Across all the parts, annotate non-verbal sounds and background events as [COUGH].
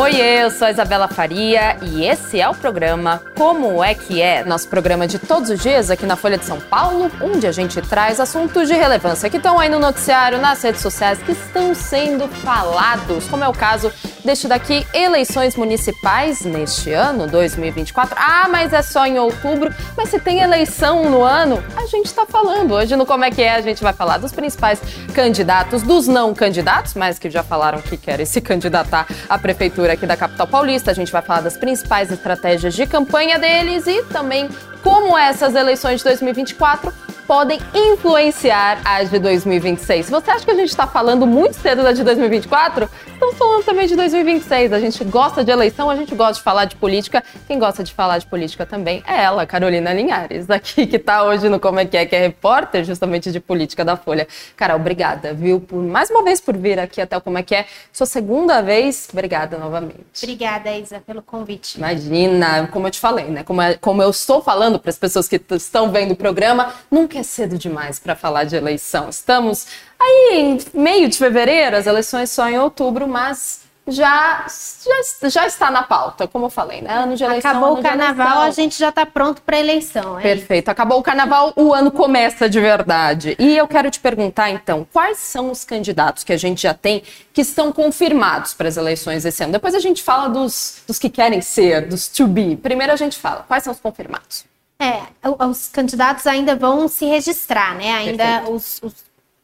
Oi, eu sou a Isabela Faria e esse é o programa Como é que é? Nosso programa de todos os dias aqui na Folha de São Paulo, onde a gente traz assuntos de relevância que estão aí no noticiário, nas redes sociais, que estão sendo falados, como é o caso deste daqui, eleições municipais neste ano, 2024. Ah, mas é só em outubro. Mas se tem eleição no ano, a gente está falando. Hoje no Como é que é, a gente vai falar dos principais candidatos, dos não candidatos, mas que já falaram que querem se candidatar à prefeitura aqui da capital paulista. A gente vai falar das principais estratégias de campanha deles e também como essas eleições de 2024 podem influenciar as de 2026. Você acha que a gente está falando muito cedo da de 2024? Estamos falando também de 2026. A gente gosta de eleição, a gente gosta de falar de política. Quem gosta de falar de política também é ela, Carolina Linhares, aqui que está hoje no Como é que é, que é repórter justamente de política da Folha. Cara, obrigada, viu, por mais uma vez por vir aqui até o Como é que é. Sua segunda vez, obrigada novamente. Obrigada, Isa, pelo convite. Imagina, como eu te falei, né? Como, é, como eu estou falando para as pessoas que estão vendo o programa, nunca é cedo demais para falar de eleição. Estamos aí em meio de fevereiro, as eleições só em outubro, mas já, já, já está na pauta, como eu falei, né? Ano de eleição. Acabou o carnaval, a gente já está pronto para a eleição. É Perfeito. Isso? Acabou o carnaval, o ano começa de verdade. E eu quero te perguntar, então, quais são os candidatos que a gente já tem que estão confirmados para as eleições esse ano? Depois a gente fala dos, dos que querem ser, dos to be. Primeiro a gente fala, quais são os confirmados? É, os candidatos ainda vão se registrar, né? Ainda os, os,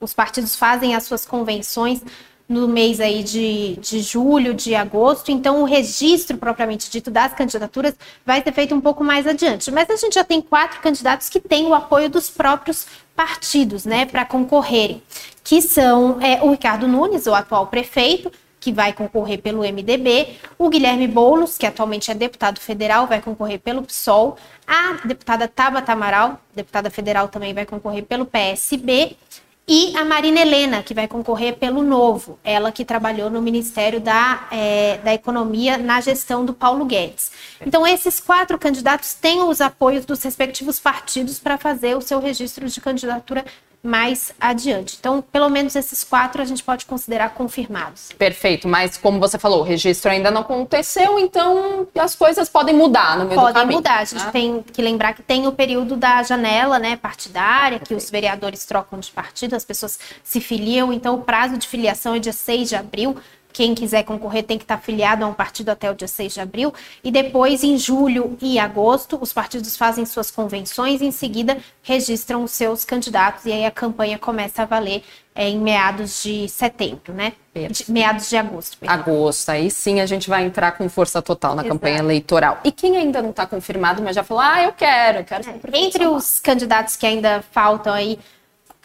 os, partidos fazem as suas convenções no mês aí de, de julho, de agosto, então o registro propriamente dito das candidaturas vai ser feito um pouco mais adiante. Mas a gente já tem quatro candidatos que têm o apoio dos próprios partidos, né, para concorrerem, que são é, o Ricardo Nunes, o atual prefeito, que vai concorrer pelo MDB, o Guilherme Boulos, que atualmente é deputado federal, vai concorrer pelo PSOL, a deputada Tabata Amaral, deputada federal, também vai concorrer pelo PSB, e a Marina Helena, que vai concorrer pelo Novo, ela que trabalhou no Ministério da, é, da Economia na gestão do Paulo Guedes. Então, esses quatro candidatos têm os apoios dos respectivos partidos para fazer o seu registro de candidatura mais adiante. Então, pelo menos esses quatro a gente pode considerar confirmados. Perfeito, mas como você falou, o registro ainda não aconteceu, então as coisas podem mudar no meio podem do caminho. Podem mudar, a gente né? tem que lembrar que tem o período da janela né, partidária, Perfeito. que os vereadores trocam de partido, as pessoas se filiam, então o prazo de filiação é dia 6 de abril, quem quiser concorrer tem que estar afiliado a um partido até o dia 6 de abril. E depois, em julho e agosto, os partidos fazem suas convenções e, em seguida, registram os seus candidatos. E aí a campanha começa a valer é, em meados de setembro, né? De, meados de agosto. Perdão. Agosto, aí sim a gente vai entrar com força total na Exato. campanha eleitoral. E quem ainda não está confirmado, mas já falou, ah, eu quero, eu quero. É, entre os candidatos que ainda faltam aí,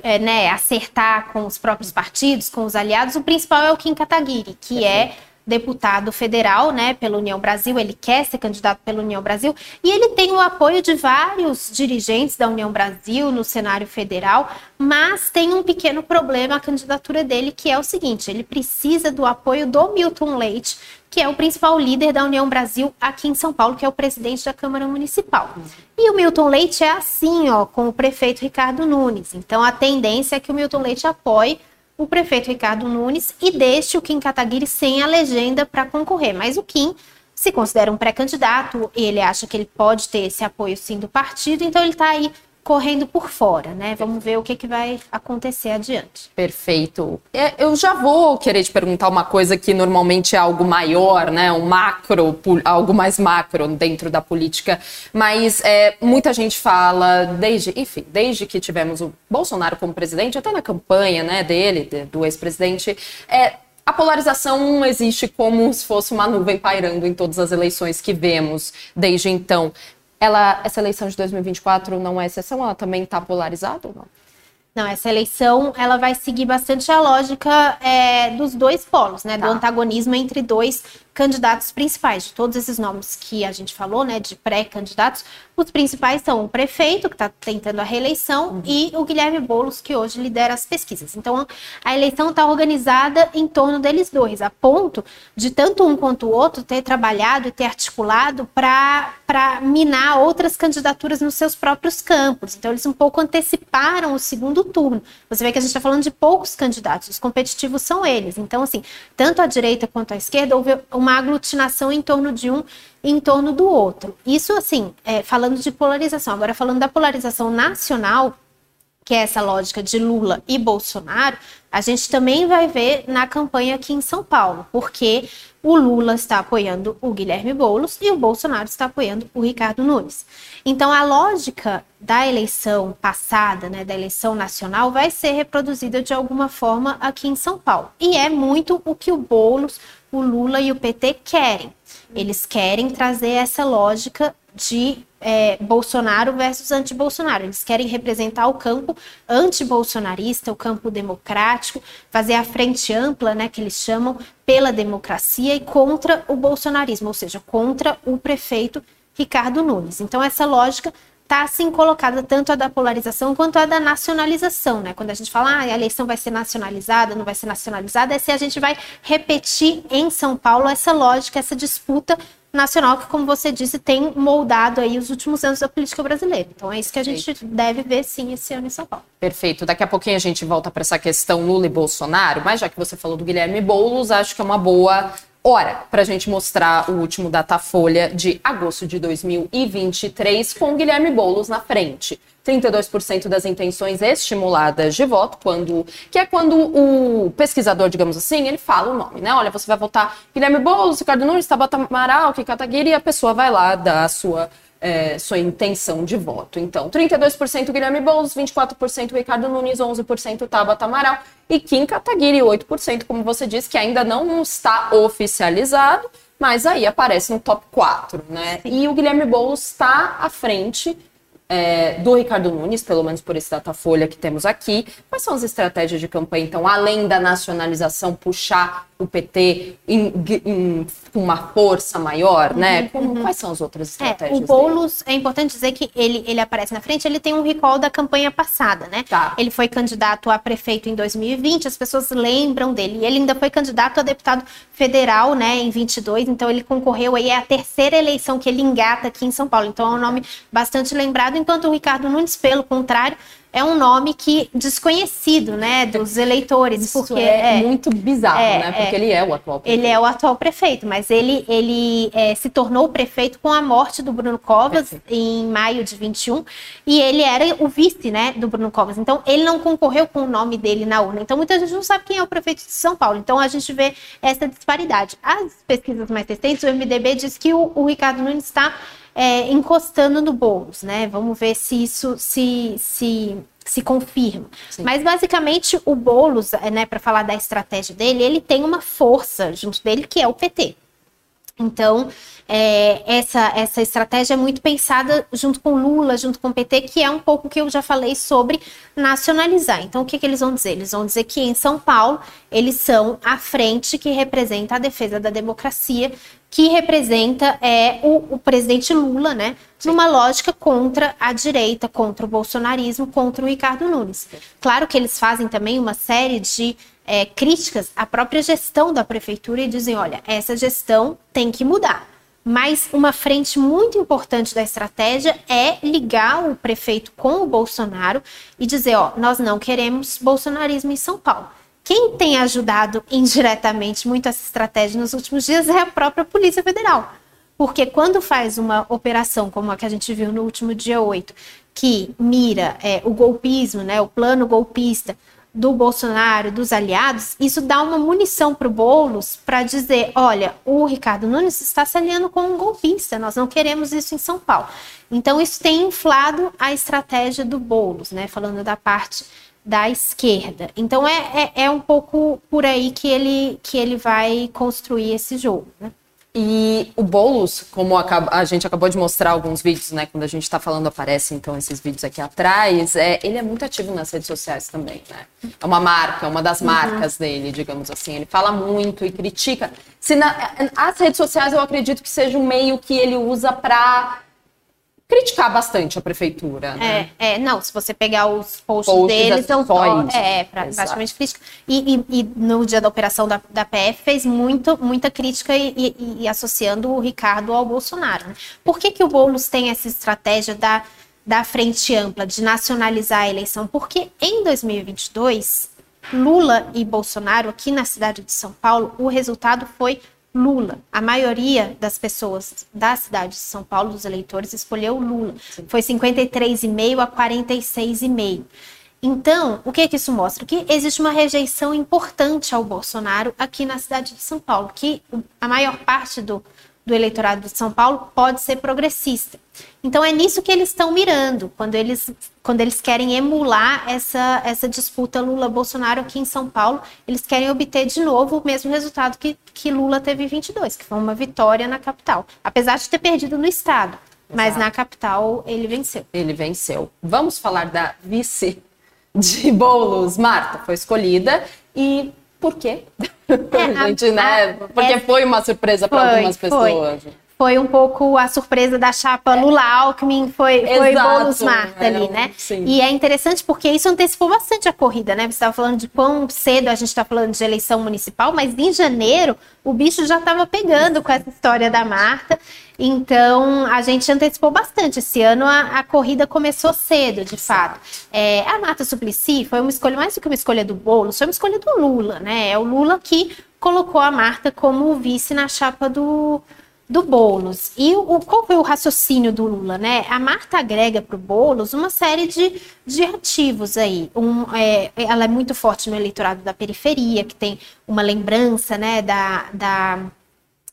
é, né, acertar com os próprios partidos, com os aliados, o principal é o Kim Kataguiri, que é deputado federal, né, pela União Brasil, ele quer ser candidato pela União Brasil, e ele tem o apoio de vários dirigentes da União Brasil no cenário federal, mas tem um pequeno problema a candidatura dele, que é o seguinte, ele precisa do apoio do Milton Leite, que é o principal líder da União Brasil aqui em São Paulo, que é o presidente da Câmara Municipal. E o Milton Leite é assim, ó, com o prefeito Ricardo Nunes. Então a tendência é que o Milton Leite apoie o prefeito Ricardo Nunes e deixe o Kim Kataguiri sem a legenda para concorrer. Mas o Kim se considera um pré-candidato, ele acha que ele pode ter esse apoio sim do partido, então ele está aí correndo por fora, né? Vamos ver o que, que vai acontecer adiante. Perfeito. É, eu já vou querer te perguntar uma coisa que normalmente é algo maior, né? Um macro, algo mais macro dentro da política. Mas é, muita gente fala, desde, enfim, desde que tivemos o Bolsonaro como presidente, até na campanha né, dele, do ex-presidente, é, a polarização existe como se fosse uma nuvem pairando em todas as eleições que vemos desde então ela, essa eleição de 2024 não é exceção? Ela também está polarizada ou não? Não, essa eleição ela vai seguir bastante a lógica é, dos dois polos, né? Tá. Do antagonismo entre dois candidatos principais, de todos esses nomes que a gente falou, né? De pré-candidatos, os principais são o prefeito, que está tentando a reeleição, uhum. e o Guilherme Boulos, que hoje lidera as pesquisas. Então, a eleição está organizada em torno deles dois, a ponto de tanto um quanto o outro ter trabalhado e ter articulado para minar outras candidaturas nos seus próprios campos. Então, eles um pouco anteciparam o segundo segundo turno. Você vê que a gente está falando de poucos candidatos, os competitivos são eles. Então, assim, tanto a direita quanto a esquerda houve uma aglutinação em torno de um em torno do outro. Isso, assim, é, falando de polarização. Agora, falando da polarização nacional, que é essa lógica de Lula e Bolsonaro, a gente também vai ver na campanha aqui em São Paulo, porque o Lula está apoiando o Guilherme Boulos e o Bolsonaro está apoiando o Ricardo Nunes. Então a lógica da eleição passada, né, da eleição nacional, vai ser reproduzida de alguma forma aqui em São Paulo. E é muito o que o Boulos, o Lula e o PT querem. Eles querem trazer essa lógica de é, Bolsonaro versus anti-Bolsonaro. Eles querem representar o campo anti-bolsonarista, o campo democrático, fazer a frente ampla, né, que eles chamam, pela democracia e contra o bolsonarismo, ou seja, contra o prefeito Ricardo Nunes. Então, essa lógica está assim colocada tanto a da polarização quanto a da nacionalização, né? Quando a gente fala, ah, a eleição vai ser nacionalizada, não vai ser nacionalizada, é se a gente vai repetir em São Paulo essa lógica, essa disputa nacional que, como você disse, tem moldado aí os últimos anos da política brasileira. Então é isso que a gente Perfeito. deve ver sim esse ano em São Paulo. Perfeito. Daqui a pouquinho a gente volta para essa questão Lula e Bolsonaro, mas já que você falou do Guilherme Boulos, acho que é uma boa hora para a gente mostrar o último Datafolha de agosto de 2023 com Guilherme Boulos na frente. 32% das intenções estimuladas de voto, quando que é quando o pesquisador, digamos assim, ele fala o nome, né? Olha, você vai votar Guilherme Boulos, Ricardo Nunes, Tabata Amaral, Kika Kataguiri, e a pessoa vai lá dar a sua é, sua intenção de voto. Então, 32% Guilherme Boulos, 24% Ricardo Nunes, 11% Tabata Amaral e Kim Kataguiri, 8%, como você disse, que ainda não está oficializado, mas aí aparece no top 4, né? E o Guilherme Boulos está à frente é, do Ricardo Nunes, pelo menos por esse Datafolha que temos aqui. Quais são as estratégias de campanha, então, além da nacionalização, puxar o PT com uma força maior, né? Uhum, Como, uhum. Quais são as outras estratégias? É, o Boulos, dele? é importante dizer que ele, ele aparece na frente, ele tem um recall da campanha passada, né? Tá. Ele foi candidato a prefeito em 2020, as pessoas lembram dele. Ele ainda foi candidato a deputado federal, né, em 22, então ele concorreu aí, é a terceira eleição que ele engata aqui em São Paulo. Então é um nome bastante lembrado, enquanto o Ricardo Nunes, pelo contrário, é um nome que desconhecido, né, dos eleitores, Isso porque é, é, muito bizarro, é, né, porque é, ele é o atual prefeito. Ele é o atual prefeito, mas ele ele é, se tornou prefeito com a morte do Bruno Covas Perfeito. em maio de 21 e ele era o vice, né, do Bruno Covas. Então ele não concorreu com o nome dele na urna. Então muita gente não sabe quem é o prefeito de São Paulo. Então a gente vê essa disparidade. As pesquisas mais recentes, o MDB diz que o, o Ricardo Nunes está é, encostando no Boulos, né? Vamos ver se isso se, se, se confirma. Sim. Mas basicamente o Boulos, é, né, para falar da estratégia dele, ele tem uma força junto dele que é o PT. Então, é, essa, essa estratégia é muito pensada junto com Lula, junto com o PT, que é um pouco o que eu já falei sobre nacionalizar. Então, o que, que eles vão dizer? Eles vão dizer que em São Paulo eles são a frente que representa a defesa da democracia, que representa é, o, o presidente Lula, né? Sim. Numa lógica contra a direita, contra o bolsonarismo, contra o Ricardo Nunes. Claro que eles fazem também uma série de é, críticas à própria gestão da prefeitura e dizem: olha, essa gestão tem que mudar. Mas uma frente muito importante da estratégia é ligar o prefeito com o Bolsonaro e dizer: ó, nós não queremos bolsonarismo em São Paulo. Quem tem ajudado indiretamente muito essa estratégia nos últimos dias é a própria Polícia Federal. Porque quando faz uma operação como a que a gente viu no último dia 8, que mira é, o golpismo, né, o plano golpista, do Bolsonaro, dos aliados, isso dá uma munição para o Boulos para dizer: olha, o Ricardo Nunes está se alinhando com um golpista, nós não queremos isso em São Paulo. Então, isso tem inflado a estratégia do Boulos, né? Falando da parte da esquerda. Então, é, é, é um pouco por aí que ele, que ele vai construir esse jogo, né? E o Boulos, como a gente acabou de mostrar alguns vídeos, né? Quando a gente está falando, aparecem então esses vídeos aqui atrás. É, ele é muito ativo nas redes sociais também, né? É uma marca, uma das uhum. marcas uhum. dele, digamos assim. Ele fala muito e critica. Se na, as redes sociais eu acredito que seja um meio que ele usa para criticar bastante a prefeitura, né? É, é não, se você pegar os posts, posts deles, são só, é, pra, praticamente crítica. E, e, e, no dia da operação da, da PF fez muito, muita crítica e, e, e associando o Ricardo ao Bolsonaro. Né? Por que, que o Boulos tem essa estratégia da da frente ampla de nacionalizar a eleição, porque em 2022, Lula e Bolsonaro, aqui na cidade de São Paulo, o resultado foi Lula. A maioria das pessoas da cidade de São Paulo, dos eleitores, escolheu Lula. Sim. Foi 53,5 a 46,5. Então, o que, que isso mostra? Que existe uma rejeição importante ao Bolsonaro aqui na cidade de São Paulo, que a maior parte do, do eleitorado de São Paulo pode ser progressista. Então é nisso que eles estão mirando, quando eles, quando eles querem emular essa, essa disputa Lula-Bolsonaro aqui em São Paulo, eles querem obter de novo o mesmo resultado que, que Lula teve em 22, que foi uma vitória na capital, apesar de ter perdido no estado. Exato. Mas na capital ele venceu. Ele venceu. Vamos falar da vice de bolos. Marta foi escolhida e por quê? É, [LAUGHS] gente, a, né? Porque é, foi uma surpresa para algumas pessoas. Foi. Foi. um pouco a surpresa da chapa Lula Alckmin, foi, foi Boulos Marta ali, né? Sim. E é interessante porque isso antecipou bastante a corrida, né? Você estava falando de quão cedo a gente está falando de eleição municipal, mas em janeiro o bicho já estava pegando com essa história da Marta. Então, a gente antecipou bastante. Esse ano a, a corrida começou cedo, de fato. É, a Marta Suplicy foi uma escolha, mais do que uma escolha do Boulos, foi uma escolha do Lula, né? É o Lula que colocou a Marta como vice na chapa do, do Boulos. E o, qual foi o raciocínio do Lula, né? A Marta agrega para o Boulos uma série de, de ativos aí. Um, é, ela é muito forte no eleitorado da periferia, que tem uma lembrança, né, da, da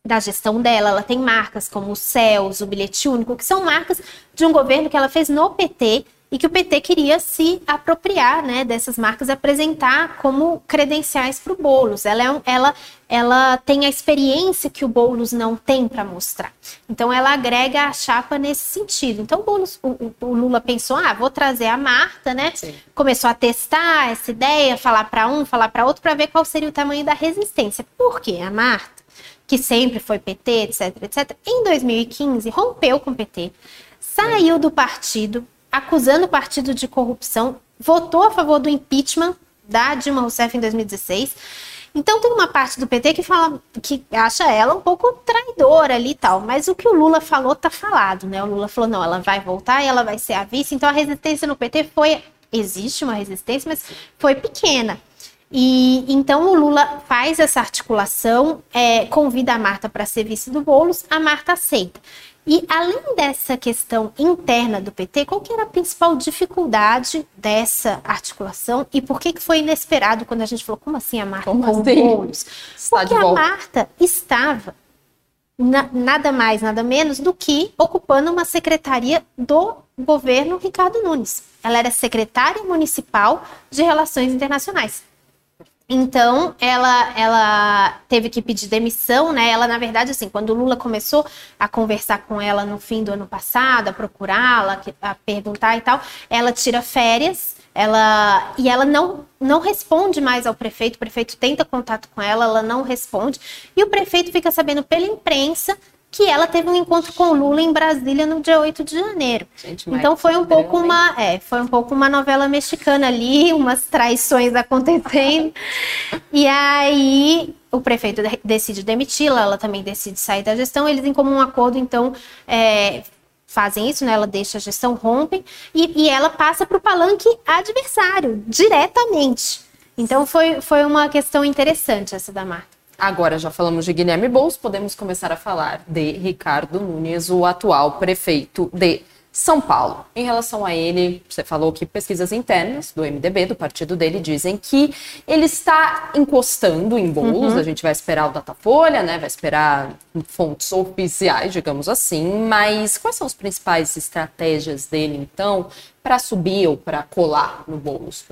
da gestão dela. Ela tem marcas como o CELS, o Bilhete Único, que são marcas de um governo que ela fez no PT e que o PT queria se apropriar né, dessas marcas, apresentar como credenciais para o Boulos. Ela, é um, ela, ela tem a experiência que o Boulos não tem para mostrar. Então, ela agrega a chapa nesse sentido. Então, o, Boulos, o, o Lula pensou, ah, vou trazer a Marta, né? Sim. Começou a testar essa ideia, falar para um, falar para outro, para ver qual seria o tamanho da resistência. Por quê? A Marta que sempre foi PT, etc, etc, em 2015 rompeu com o PT, saiu do partido, acusando o partido de corrupção, votou a favor do impeachment da Dilma Rousseff em 2016. Então tem uma parte do PT que fala que acha ela um pouco traidora ali e tal, mas o que o Lula falou tá falado, né? O Lula falou não, ela vai voltar e ela vai ser a vice. Então a resistência no PT foi existe uma resistência, mas foi pequena. E então o Lula faz essa articulação, é, convida a Marta para ser vice do Bolos, a Marta aceita. E além dessa questão interna do PT, qual que era a principal dificuldade dessa articulação e por que, que foi inesperado quando a gente falou, como assim a Marta como com assim? Porque a Marta estava na, nada mais, nada menos do que ocupando uma secretaria do governo Ricardo Nunes. Ela era secretária municipal de Relações Internacionais. Então, ela, ela teve que pedir demissão, né? Ela, na verdade, assim, quando o Lula começou a conversar com ela no fim do ano passado, a procurá-la, a perguntar e tal, ela tira férias, ela e ela não, não responde mais ao prefeito, o prefeito tenta contato com ela, ela não responde, e o prefeito fica sabendo pela imprensa que ela teve um encontro com o Lula em Brasília no dia 8 de janeiro. Gente, então foi um pouco uma, é, foi um pouco uma novela mexicana ali, umas traições acontecendo. e aí o prefeito decide demiti-la, ela também decide sair da gestão, eles em comum acordo então é, fazem isso, né? Ela deixa a gestão, rompem e, e ela passa para o palanque adversário diretamente. Então foi, foi uma questão interessante essa da Marta. Agora já falamos de Guilherme Boulos, podemos começar a falar de Ricardo Nunes, o atual prefeito de São Paulo. Em relação a ele, você falou que pesquisas internas do MDB, do partido dele, dizem que ele está encostando em Boulos. Uhum. A gente vai esperar o Datafolha, né? Vai esperar fontes oficiais, digamos assim. Mas quais são as principais estratégias dele, então, para subir ou para colar no Boulos?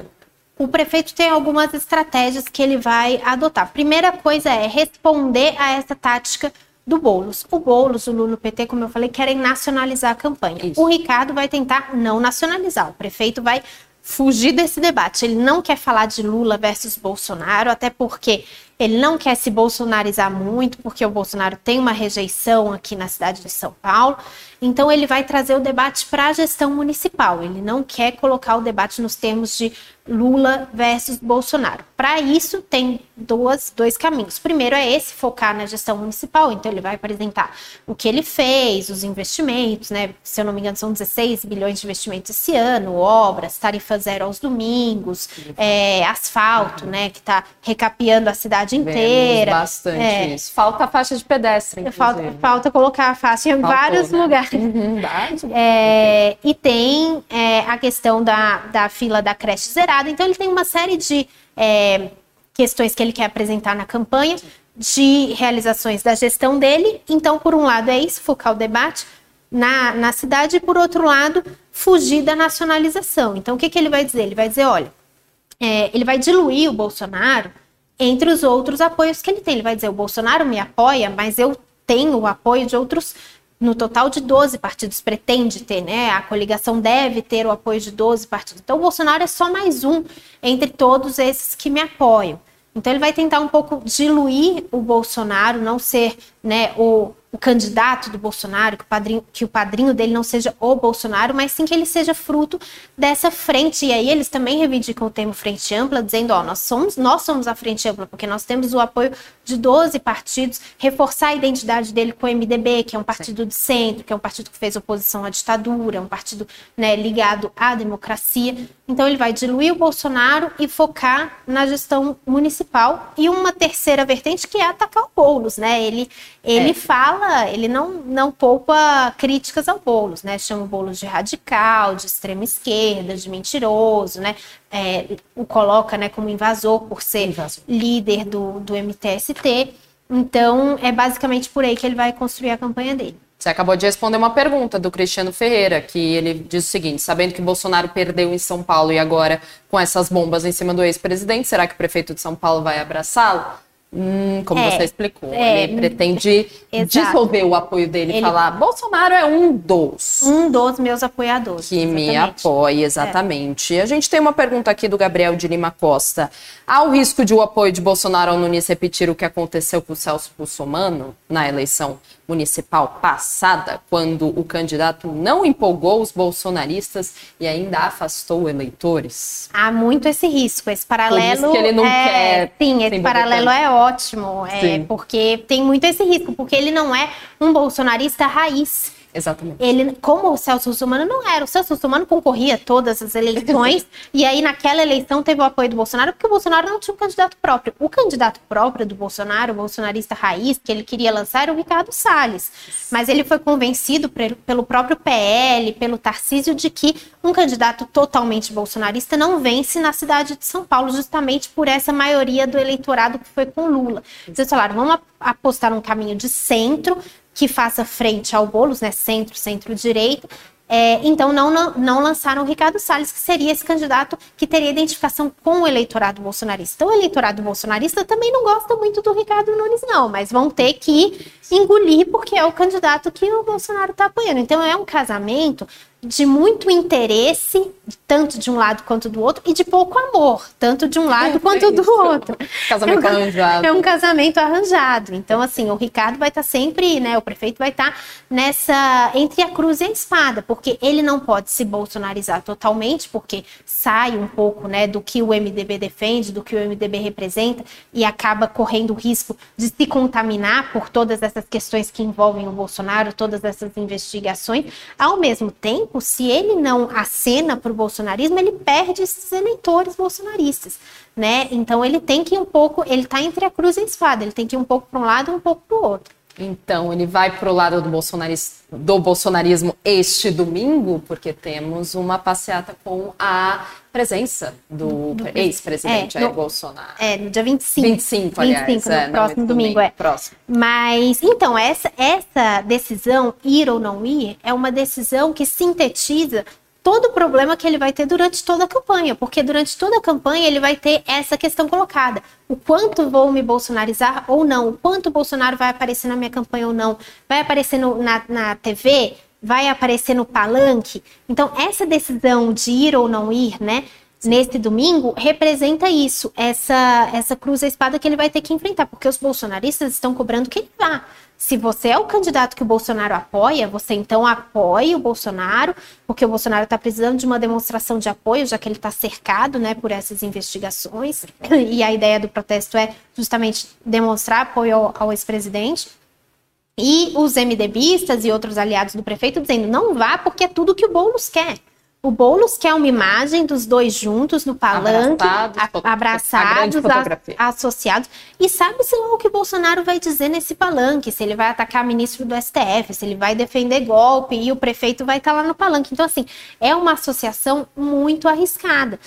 O prefeito tem algumas estratégias que ele vai adotar. Primeira coisa é responder a essa tática do Boulos. O Boulos, o Lula, o PT, como eu falei, querem nacionalizar a campanha. Isso. O Ricardo vai tentar não nacionalizar. O prefeito vai fugir desse debate. Ele não quer falar de Lula versus Bolsonaro, até porque ele não quer se bolsonarizar muito, porque o Bolsonaro tem uma rejeição aqui na cidade de São Paulo. Então, ele vai trazer o debate para a gestão municipal. Ele não quer colocar o debate nos termos de Lula versus Bolsonaro. Para isso, tem duas, dois caminhos. Primeiro é esse, focar na gestão municipal. Então, ele vai apresentar o que ele fez, os investimentos, né? Se eu não me engano, são 16 bilhões de investimentos esse ano, obras, tarifa zero aos domingos, é, asfalto, né? Que está recapeando a cidade inteira. Vemos bastante é. isso. Falta a faixa de pedestre. Falta, falta colocar a faixa em Faltou, vários né? lugares. É, e tem é, a questão da, da fila da creche zerada. Então, ele tem uma série de é, questões que ele quer apresentar na campanha, de realizações da gestão dele. Então, por um lado, é isso, focar o debate na, na cidade, e por outro lado, fugir da nacionalização. Então, o que, que ele vai dizer? Ele vai dizer: olha, é, ele vai diluir o Bolsonaro entre os outros apoios que ele tem. Ele vai dizer: o Bolsonaro me apoia, mas eu tenho o apoio de outros no total de 12 partidos pretende ter, né? A coligação deve ter o apoio de 12 partidos. Então, o Bolsonaro é só mais um entre todos esses que me apoiam. Então, ele vai tentar um pouco diluir o Bolsonaro, não ser né, o o candidato do Bolsonaro, que o, padrinho, que o padrinho dele não seja o Bolsonaro, mas sim que ele seja fruto dessa frente. E aí eles também reivindicam o termo frente ampla, dizendo, ó, nós somos, nós somos a frente ampla, porque nós temos o apoio de 12 partidos, reforçar a identidade dele com o MDB, que é um partido sim. de centro, que é um partido que fez oposição à ditadura, um partido né, ligado à democracia. Então ele vai diluir o Bolsonaro e focar na gestão municipal. E uma terceira vertente que é atacar o Boulos, né? Ele, ele é. fala ele não, não poupa críticas ao Boulos, né? Chama o Boulos de radical, de extrema esquerda, de mentiroso, né? É, o coloca né, como invasor por ser invasor. líder do, do MTST. Então, é basicamente por aí que ele vai construir a campanha dele. Você acabou de responder uma pergunta do Cristiano Ferreira, que ele diz o seguinte: sabendo que Bolsonaro perdeu em São Paulo e agora com essas bombas em cima do ex-presidente, será que o prefeito de São Paulo vai abraçá-lo? Hum, como é, você explicou, é, ele pretende [LAUGHS] exato. dissolver o apoio dele e falar: Bolsonaro é um dos. Um dos meus apoiadores. Que exatamente. me apoia, exatamente. É. A gente tem uma pergunta aqui do Gabriel de Lima Costa. Há o risco de o apoio de Bolsonaro ao Nunes repetir o que aconteceu com o Celso Russomano na eleição municipal passada, quando o candidato não empolgou os bolsonaristas e ainda afastou eleitores? Há muito esse risco, esse paralelo. Por isso que ele não é, quer. Sim, esse paralelo é ótimo, é, porque tem muito esse risco, porque ele não é um bolsonarista raiz. Exatamente. Ele, como o Celso Russomano não era, o Celso Russomano concorria a todas as eleições [LAUGHS] e aí naquela eleição teve o apoio do Bolsonaro porque o Bolsonaro não tinha um candidato próprio. O candidato próprio do Bolsonaro, o bolsonarista raiz que ele queria lançar era o Ricardo Salles, mas ele foi convencido pelo próprio PL, pelo Tarcísio de que um candidato totalmente bolsonarista não vence na cidade de São Paulo justamente por essa maioria do eleitorado que foi com Lula. Eles falaram, vamos apostar num caminho de centro, que faça frente ao Boulos, né, centro, centro-direita, é, então não, não, não, lançaram o Ricardo Salles, que seria esse candidato que teria identificação com o eleitorado bolsonarista. Então, o eleitorado bolsonarista também não gosta muito do Ricardo Nunes, não, mas vão ter que engolir porque é o candidato que o Bolsonaro está apoiando. Então, é um casamento de muito interesse, tanto de um lado quanto do outro, e de pouco amor, tanto de um lado é, quanto do outro. [LAUGHS] Casamento é um, arranjado. É um casamento arranjado. Então, assim, o Ricardo vai estar tá sempre, né? O prefeito vai estar tá nessa entre a cruz e a espada, porque ele não pode se bolsonarizar totalmente, porque sai um pouco, né, do que o MDB defende, do que o MDB representa, e acaba correndo o risco de se contaminar por todas essas questões que envolvem o Bolsonaro, todas essas investigações. Ao mesmo tempo, se ele não acena para o bolsonarismo, ele perde esses eleitores bolsonaristas, né? Então ele tem que ir um pouco, ele está entre a cruz e a espada, ele tem que ir um pouco para um lado e um pouco para o outro. Então, ele vai para o lado do, do bolsonarismo este domingo, porque temos uma passeata com a presença do, do ex-presidente é, Jair Bolsonaro. É, no dia 25. 25, aliás. 25, no é, próximo não, domingo, domingo, é. Próximo. Mas, então, essa, essa decisão, ir ou não ir, é uma decisão que sintetiza todo o problema que ele vai ter durante toda a campanha, porque durante toda a campanha ele vai ter essa questão colocada: o quanto vou me bolsonarizar ou não, o quanto o Bolsonaro vai aparecer na minha campanha ou não, vai aparecer no, na, na TV, vai aparecer no palanque. Então, essa decisão de ir ou não ir, né? nesse domingo representa isso, essa, essa cruz à espada que ele vai ter que enfrentar, porque os bolsonaristas estão cobrando que ele vá. Se você é o candidato que o Bolsonaro apoia, você então apoie o Bolsonaro, porque o Bolsonaro está precisando de uma demonstração de apoio, já que ele está cercado né, por essas investigações. E a ideia do protesto é justamente demonstrar apoio ao, ao ex-presidente. E os MDBistas e outros aliados do prefeito dizendo não vá porque é tudo que o Boulos quer. O Boulos quer uma imagem dos dois juntos no palanque, abraçados, abraçados associados. E sabe-se lá o que o Bolsonaro vai dizer nesse palanque, se ele vai atacar ministro do STF, se ele vai defender golpe e o prefeito vai estar lá no palanque. Então, assim, é uma associação muito arriscada.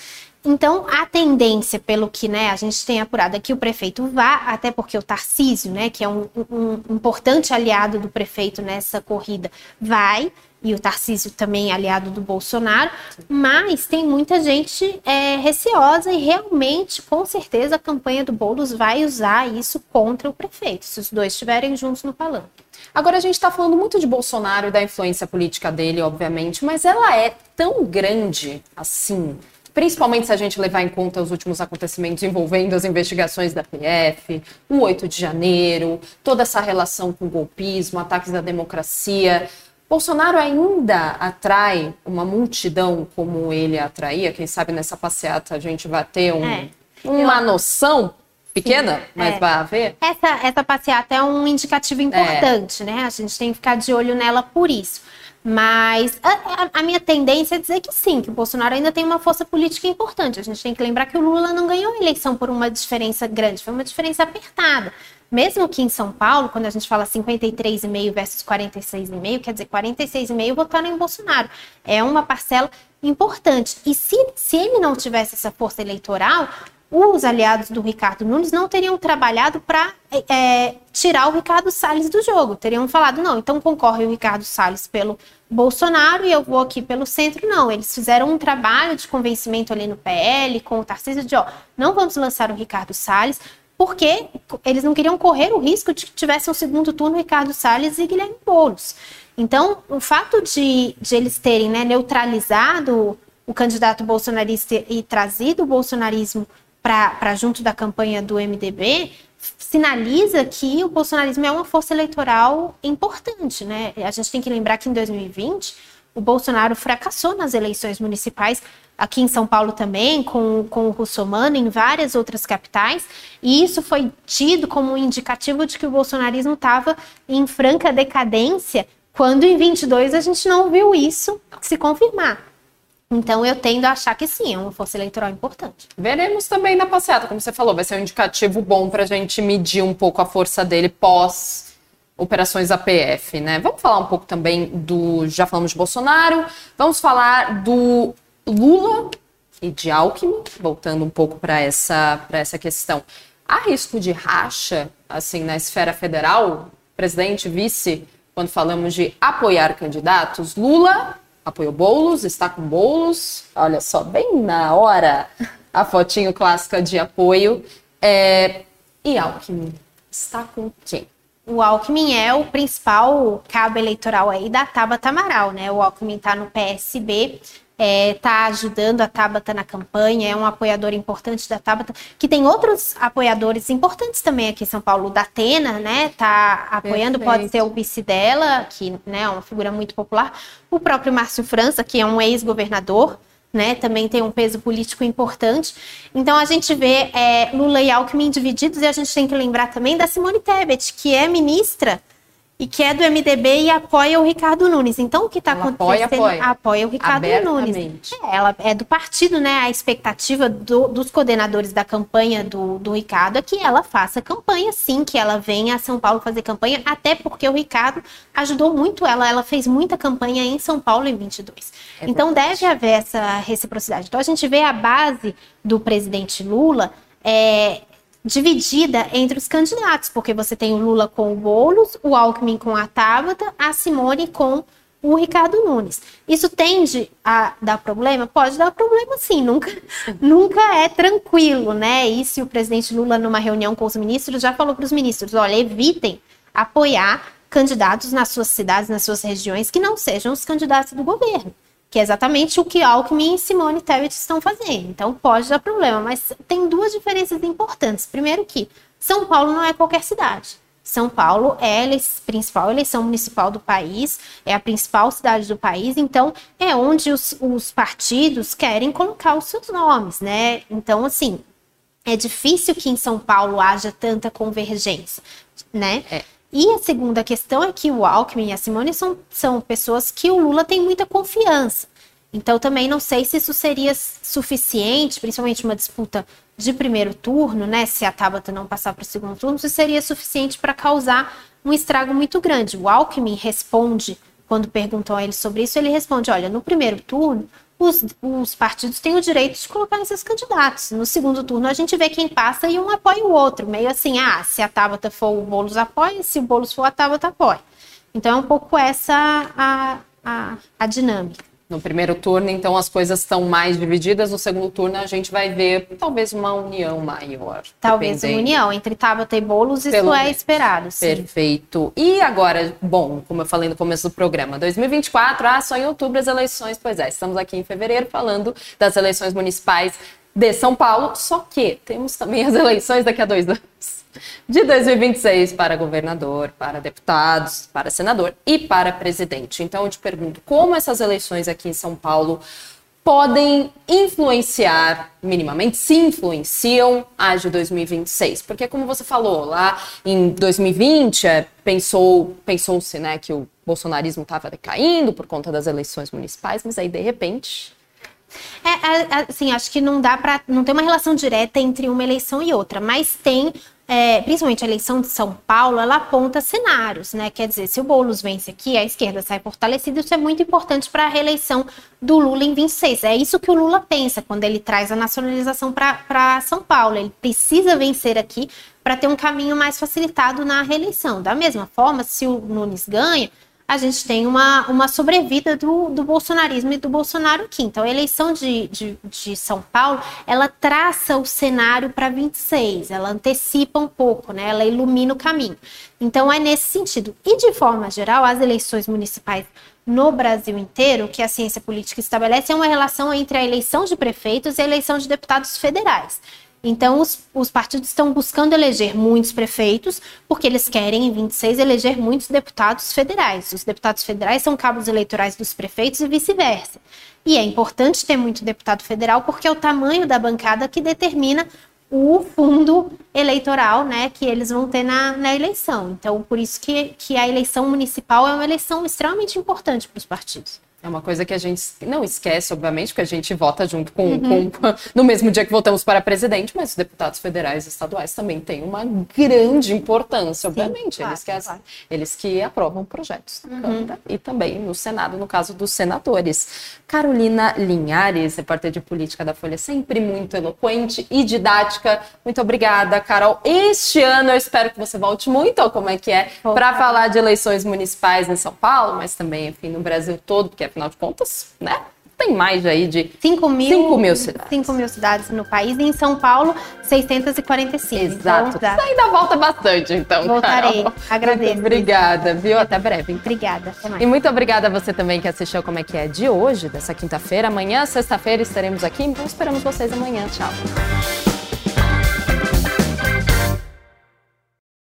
Então, a tendência, pelo que né, a gente tem apurado, é que o prefeito vá, até porque o Tarcísio, né, que é um, um, importante aliado do prefeito nessa corrida, vai, e o Tarcísio também aliado do Bolsonaro, mas tem muita gente é, receosa e realmente, com certeza, a campanha do Boulos vai usar isso contra o prefeito, se os dois estiverem juntos no palanque. Agora a gente está falando muito de Bolsonaro e da influência política dele, obviamente, mas ela é tão grande assim principalmente se a gente levar em conta os últimos acontecimentos envolvendo as investigações da PF, o 8 de janeiro, toda essa relação com o golpismo, ataques à democracia. Bolsonaro ainda atrai uma multidão como ele atraía. Quem sabe nessa passeata a gente vai ter um, é. uma Eu... noção pequena, Sim, mas é. vai haver. Essa, essa passeata é um indicativo importante, é. né? A gente tem que ficar de olho nela por isso. Mas a, a, a, minha tendência é dizer que sim, que o Bolsonaro ainda tem uma força política importante. A gente tem que lembrar que o Lula não ganhou a eleição por uma diferença grande, foi uma diferença apertada. Mesmo que em São Paulo, quando a gente fala 53,5 versus 46,5, quer dizer, 46,5 votaram em Bolsonaro. É uma parcela importante. E se, se ele não tivesse essa força eleitoral, os aliados do Ricardo Nunes não teriam trabalhado para é, tirar o Ricardo Salles do jogo. Teriam falado, não, então concorre o Ricardo Salles pelo Bolsonaro e eu vou aqui pelo centro. Não, eles fizeram um trabalho de convencimento ali no PL, com o Tarcísio, de, ó, não vamos lançar o Ricardo Salles, porque eles não queriam correr o risco de que tivesse um segundo turno Ricardo Salles e Guilherme Boulos. Então, o fato de, de eles terem né, neutralizado o candidato bolsonarista e trazido o bolsonarismo para junto da campanha do MDB, sinaliza que o bolsonarismo é uma força eleitoral importante, né? A gente tem que lembrar que em 2020 o Bolsonaro fracassou nas eleições municipais, aqui em São Paulo também, com, com o Russomano, em várias outras capitais, e isso foi tido como um indicativo de que o bolsonarismo estava em franca decadência, quando em 22 a gente não viu isso se confirmar. Então eu tendo a achar que sim, é uma força eleitoral importante. Veremos também na passeata, como você falou, vai ser um indicativo bom para a gente medir um pouco a força dele pós operações APF, né? Vamos falar um pouco também do, já falamos de Bolsonaro, vamos falar do Lula e de Alckmin, voltando um pouco para essa para essa questão. Há risco de racha assim na esfera federal, presidente, vice, quando falamos de apoiar candidatos? Lula apoiou Boulos, está com Boulos. Olha só, bem na hora a fotinho clássica de apoio. É... E Alckmin está com quem? O Alckmin é o principal cabo eleitoral aí da Tabata Amaral, né? O Alckmin está no PSB, está é, tá ajudando a Tabata na campanha, é um apoiador importante da Tabata, que tem outros apoiadores importantes também aqui em São Paulo, o Datena, né, tá apoiando, Perfeito. pode ser o vice dela, que né, é uma figura muito popular, o próprio Márcio França, que é um ex-governador, né, também tem um peso político importante. Então a gente vê é, Lula e Alckmin divididos e a gente tem que lembrar também da Simone Tebet, que é ministra e que é do MDB e apoia o Ricardo Nunes. Então, o que está acontecendo? Apoia, apoia. apoia o Ricardo Nunes. É, ela é do partido, né? A expectativa do, dos coordenadores da campanha do, do Ricardo é que ela faça campanha, sim, que ela venha a São Paulo fazer campanha, até porque o Ricardo ajudou muito ela. Ela fez muita campanha em São Paulo em 22. É então, deve haver essa reciprocidade. Então, a gente vê a base do presidente Lula. É, dividida entre os candidatos, porque você tem o Lula com o Boulos, o Alckmin com a Tabata, a Simone com o Ricardo Nunes. Isso tende a dar problema? Pode dar problema sim, nunca, nunca é tranquilo, né? E se o presidente Lula, numa reunião com os ministros, já falou para os ministros: olha, evitem apoiar candidatos nas suas cidades, nas suas regiões, que não sejam os candidatos do governo. Que é exatamente o que Alckmin e Simone Tebet estão fazendo. Então pode dar problema, mas tem duas diferenças importantes. Primeiro que São Paulo não é qualquer cidade. São Paulo é a principal eleição municipal do país, é a principal cidade do país, então é onde os, os partidos querem colocar os seus nomes, né? Então, assim, é difícil que em São Paulo haja tanta convergência, né? É. E a segunda questão é que o Alckmin e a Simone são, são pessoas que o Lula tem muita confiança. Então, também não sei se isso seria suficiente, principalmente uma disputa de primeiro turno, né? Se a Tabata não passar para o segundo turno, se seria suficiente para causar um estrago muito grande. O Alckmin responde, quando perguntam a ele sobre isso, ele responde: olha, no primeiro turno, os, os, partidos têm o direito de colocar esses candidatos. No segundo turno, a gente vê quem passa e um apoia o outro. Meio assim, ah, se a Tabata for o Boulos apoia, se o Boulos for a Tabata apoia. Então é um pouco essa a, a, a dinâmica no primeiro turno, então as coisas estão mais divididas. No segundo turno, a gente vai ver talvez uma união maior. Talvez uma união entre Tabata e Boulos, isso Pelo é esperado. Sim. Perfeito. E agora, bom, como eu falei no começo do programa, 2024, ah, só em outubro as eleições. Pois é, estamos aqui em fevereiro falando das eleições municipais de São Paulo, só que temos também as eleições daqui a dois anos de 2026 para governador, para deputados, para senador e para presidente. Então eu te pergunto, como essas eleições aqui em São Paulo podem influenciar minimamente, se influenciam a de 2026? Porque como você falou, lá em 2020 é, pensou, pensou-se, né, que o bolsonarismo estava decaindo por conta das eleições municipais, mas aí de repente é, assim, acho que não dá para não tem uma relação direta entre uma eleição e outra, mas tem é, principalmente a eleição de São Paulo, ela aponta cenários, né? Quer dizer, se o Boulos vence aqui, a esquerda sai fortalecida, isso é muito importante para a reeleição do Lula em 26. É isso que o Lula pensa quando ele traz a nacionalização para São Paulo. Ele precisa vencer aqui para ter um caminho mais facilitado na reeleição. Da mesma forma, se o Nunes ganha, a gente tem uma, uma sobrevida do, do bolsonarismo e do Bolsonaro aqui. Então, a eleição de, de, de São Paulo, ela traça o cenário para 26, ela antecipa um pouco, né? ela ilumina o caminho. Então, é nesse sentido. E, de forma geral, as eleições municipais no Brasil inteiro, que a ciência política estabelece, é uma relação entre a eleição de prefeitos e a eleição de deputados federais. Então, os, os, partidos estão buscando eleger muitos prefeitos, porque eles querem, em 26, eleger muitos deputados federais. Os deputados federais são cabos eleitorais dos prefeitos e vice-versa. E é importante ter muito deputado federal, porque é o tamanho da bancada que determina o fundo eleitoral né, que eles vão ter na, na eleição. Então, por isso que, que a eleição municipal é uma eleição extremamente importante para os partidos. É uma coisa que a gente não esquece, obviamente, porque a gente vota junto com, uhum. com, [LAUGHS] no mesmo dia que votamos para presidente, mas os deputados federais e estaduais também têm uma grande importância, obviamente. Sim, claro, eles, que, claro. eles que aprovam projetos na uhum. Câmara e também no Senado, no caso dos senadores. Carolina Linhares, repórter de política da Folha, sempre muito eloquente e didática. Muito obrigada, Carol. Este ano eu espero que você volte muito ao como é que é para falar de eleições municipais em São Paulo, mas também, enfim, no Brasil todo, porque afinal de contas, né? Tem mais aí de 5 mil, 5 mil cidades. 5 mil cidades no país e em São Paulo, 645. Exato. Então, Você ainda volta bastante, então. Voltarei. Carol. Agradeço. Muito obrigada, viu? Até breve. Então. Obrigada. Até mais. E muito obrigada a você também que assistiu Como é que é de hoje, dessa quinta-feira. Amanhã, sexta-feira, estaremos aqui. Então esperamos vocês amanhã. Tchau.